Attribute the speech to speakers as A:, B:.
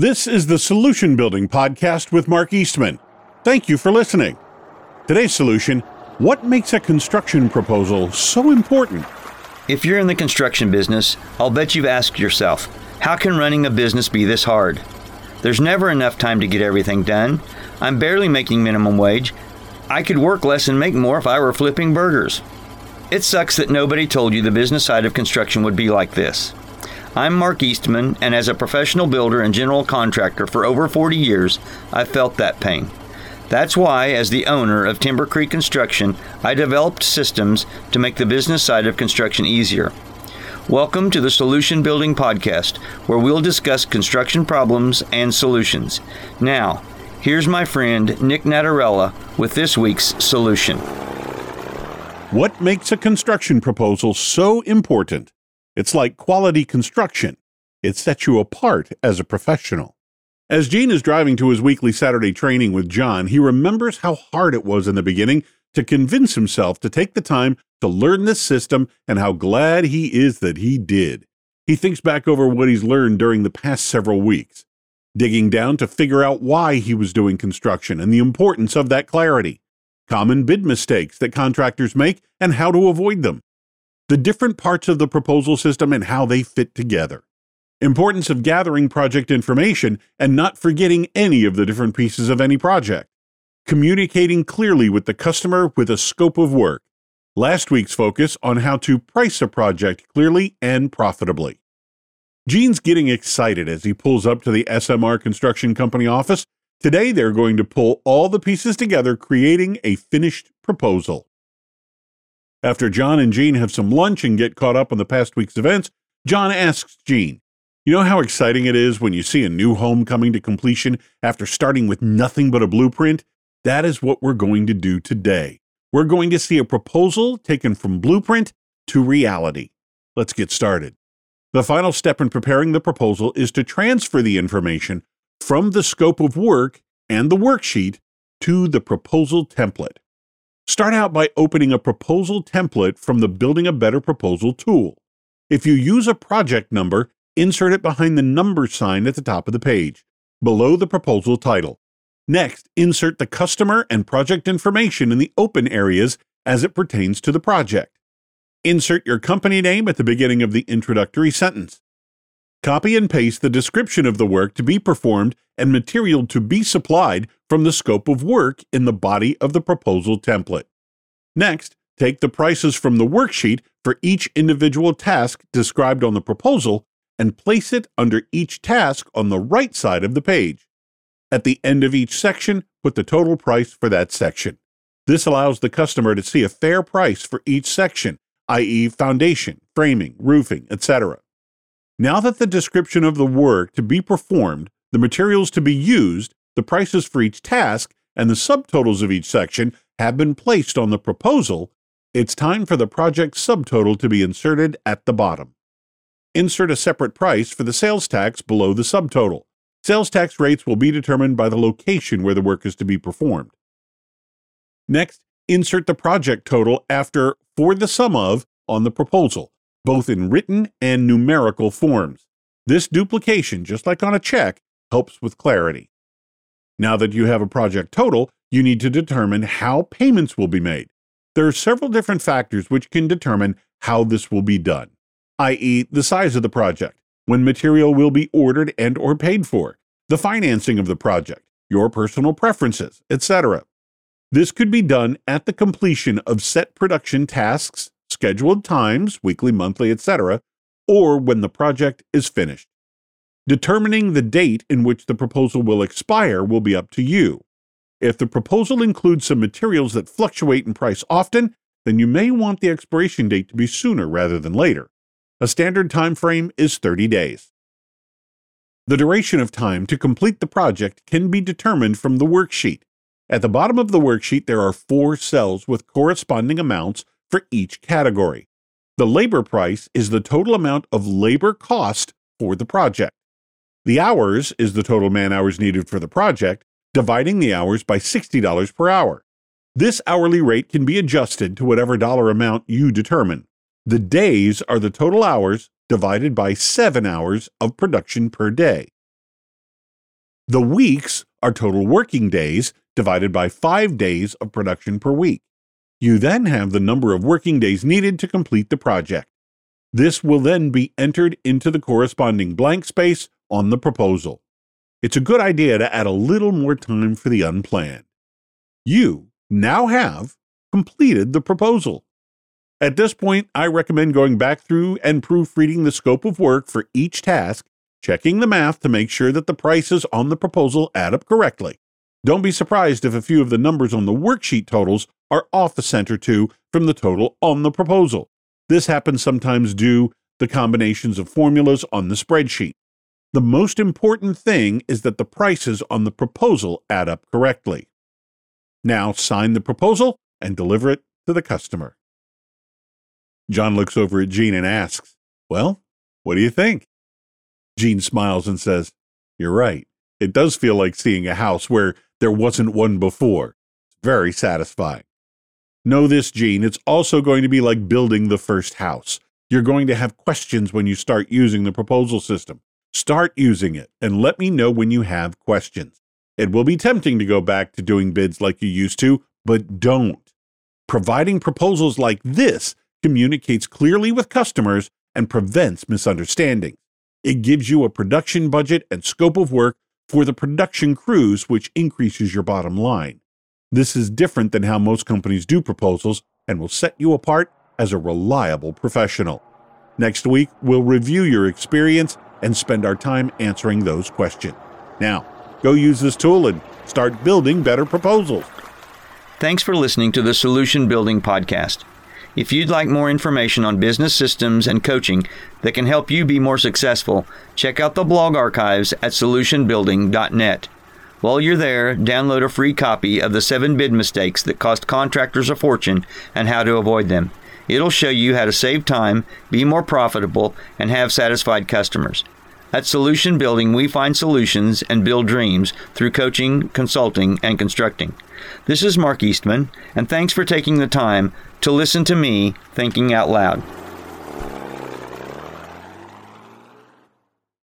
A: This is the Solution Building Podcast with Mark Eastman. Thank you for listening. Today's solution What makes a construction proposal so important?
B: If you're in the construction business, I'll bet you've asked yourself, how can running a business be this hard? There's never enough time to get everything done. I'm barely making minimum wage. I could work less and make more if I were flipping burgers. It sucks that nobody told you the business side of construction would be like this. I'm Mark Eastman, and as a professional builder and general contractor for over 40 years, I've felt that pain. That's why, as the owner of Timber Creek Construction, I developed systems to make the business side of construction easier. Welcome to the Solution Building Podcast, where we'll discuss construction problems and solutions. Now, here's my friend Nick Natarella with this week's solution.
A: What makes a construction proposal so important? It's like quality construction. It sets you apart as a professional. As Gene is driving to his weekly Saturday training with John, he remembers how hard it was in the beginning to convince himself to take the time to learn this system and how glad he is that he did. He thinks back over what he's learned during the past several weeks, digging down to figure out why he was doing construction and the importance of that clarity common bid mistakes that contractors make, and how to avoid them, the different parts of the proposal system and how they fit together, importance of gathering project information and not forgetting any of the different pieces of any project, communicating clearly with the customer with a scope of work, last week's focus on how to price a project clearly and profitably. Gene's getting excited as he pulls up to the SMR Construction Company office Today, they're going to pull all the pieces together, creating a finished proposal. After John and Gene have some lunch and get caught up on the past week's events, John asks Gene, You know how exciting it is when you see a new home coming to completion after starting with nothing but a blueprint? That is what we're going to do today. We're going to see a proposal taken from blueprint to reality. Let's get started. The final step in preparing the proposal is to transfer the information from the scope of work and the worksheet to the proposal template. Start out by opening a proposal template from the Building a Better Proposal tool. If you use a project number, insert it behind the number sign at the top of the page, below the proposal title. Next, insert the customer and project information in the open areas as it pertains to the project. Insert your company name at the beginning of the introductory sentence. Copy and paste the description of the work to be performed and material to be supplied from the scope of work in the body of the proposal template. Next, take the prices from the worksheet for each individual task described on the proposal and place it under each task on the right side of the page. At the end of each section, put the total price for that section. This allows the customer to see a fair price for each section, i.e., foundation, framing, roofing, etc. Now that the description of the work to be performed, the materials to be used, the prices for each task, and the subtotals of each section have been placed on the proposal, it's time for the project subtotal to be inserted at the bottom. Insert a separate price for the sales tax below the subtotal. Sales tax rates will be determined by the location where the work is to be performed. Next, insert the project total after for the sum of on the proposal both in written and numerical forms. This duplication, just like on a check, helps with clarity. Now that you have a project total, you need to determine how payments will be made. There are several different factors which can determine how this will be done, i.e., the size of the project, when material will be ordered and or paid for, the financing of the project, your personal preferences, etc. This could be done at the completion of set production tasks scheduled times, weekly, monthly, etc., or when the project is finished. Determining the date in which the proposal will expire will be up to you. If the proposal includes some materials that fluctuate in price often, then you may want the expiration date to be sooner rather than later. A standard time frame is 30 days. The duration of time to complete the project can be determined from the worksheet. At the bottom of the worksheet, there are four cells with corresponding amounts for each category. The labor price is the total amount of labor cost for the project. The hours is the total man hours needed for the project, dividing the hours by $60 per hour. This hourly rate can be adjusted to whatever dollar amount you determine. The days are the total hours divided by 7 hours of production per day. The weeks are total working days divided by five days of production per week. You then have the number of working days needed to complete the project. This will then be entered into the corresponding blank space on the proposal. It's a good idea to add a little more time for the unplanned. You now have completed the proposal. At this point, I recommend going back through and proofreading the scope of work for each task, checking the math to make sure that the prices on the proposal add up correctly. Don't be surprised if a few of the numbers on the worksheet totals are off a cent or two from the total on the proposal. This happens sometimes due to combinations of formulas on the spreadsheet. The most important thing is that the prices on the proposal add up correctly. Now sign the proposal and deliver it to the customer. John looks over at Gene and asks, Well, what do you think? Gene smiles and says, You're right. It does feel like seeing a house where there wasn't one before. Very satisfying. Know this, Gene, it's also going to be like building the first house. You're going to have questions when you start using the proposal system. Start using it and let me know when you have questions. It will be tempting to go back to doing bids like you used to, but don't. Providing proposals like this communicates clearly with customers, and prevents misunderstandings. It gives you a production budget and scope of work for the production crews, which increases your bottom line. This is different than how most companies do proposals and will set you apart as a reliable professional. Next week, we'll review your experience and spend our time answering those questions. Now, go use this tool and start building better proposals.
B: Thanks for listening to the Solution Building Podcast. If you'd like more information on business systems and coaching that can help you be more successful, check out the blog archives at solutionbuilding.net. While you're there, download a free copy of the 7 bid mistakes that cost contractors a fortune and how to avoid them. It'll show you how to save time, be more profitable, and have satisfied customers. At Solution Building, we find solutions and build dreams through coaching, consulting, and constructing. This is Mark Eastman, and thanks for taking the time to listen to me thinking out loud.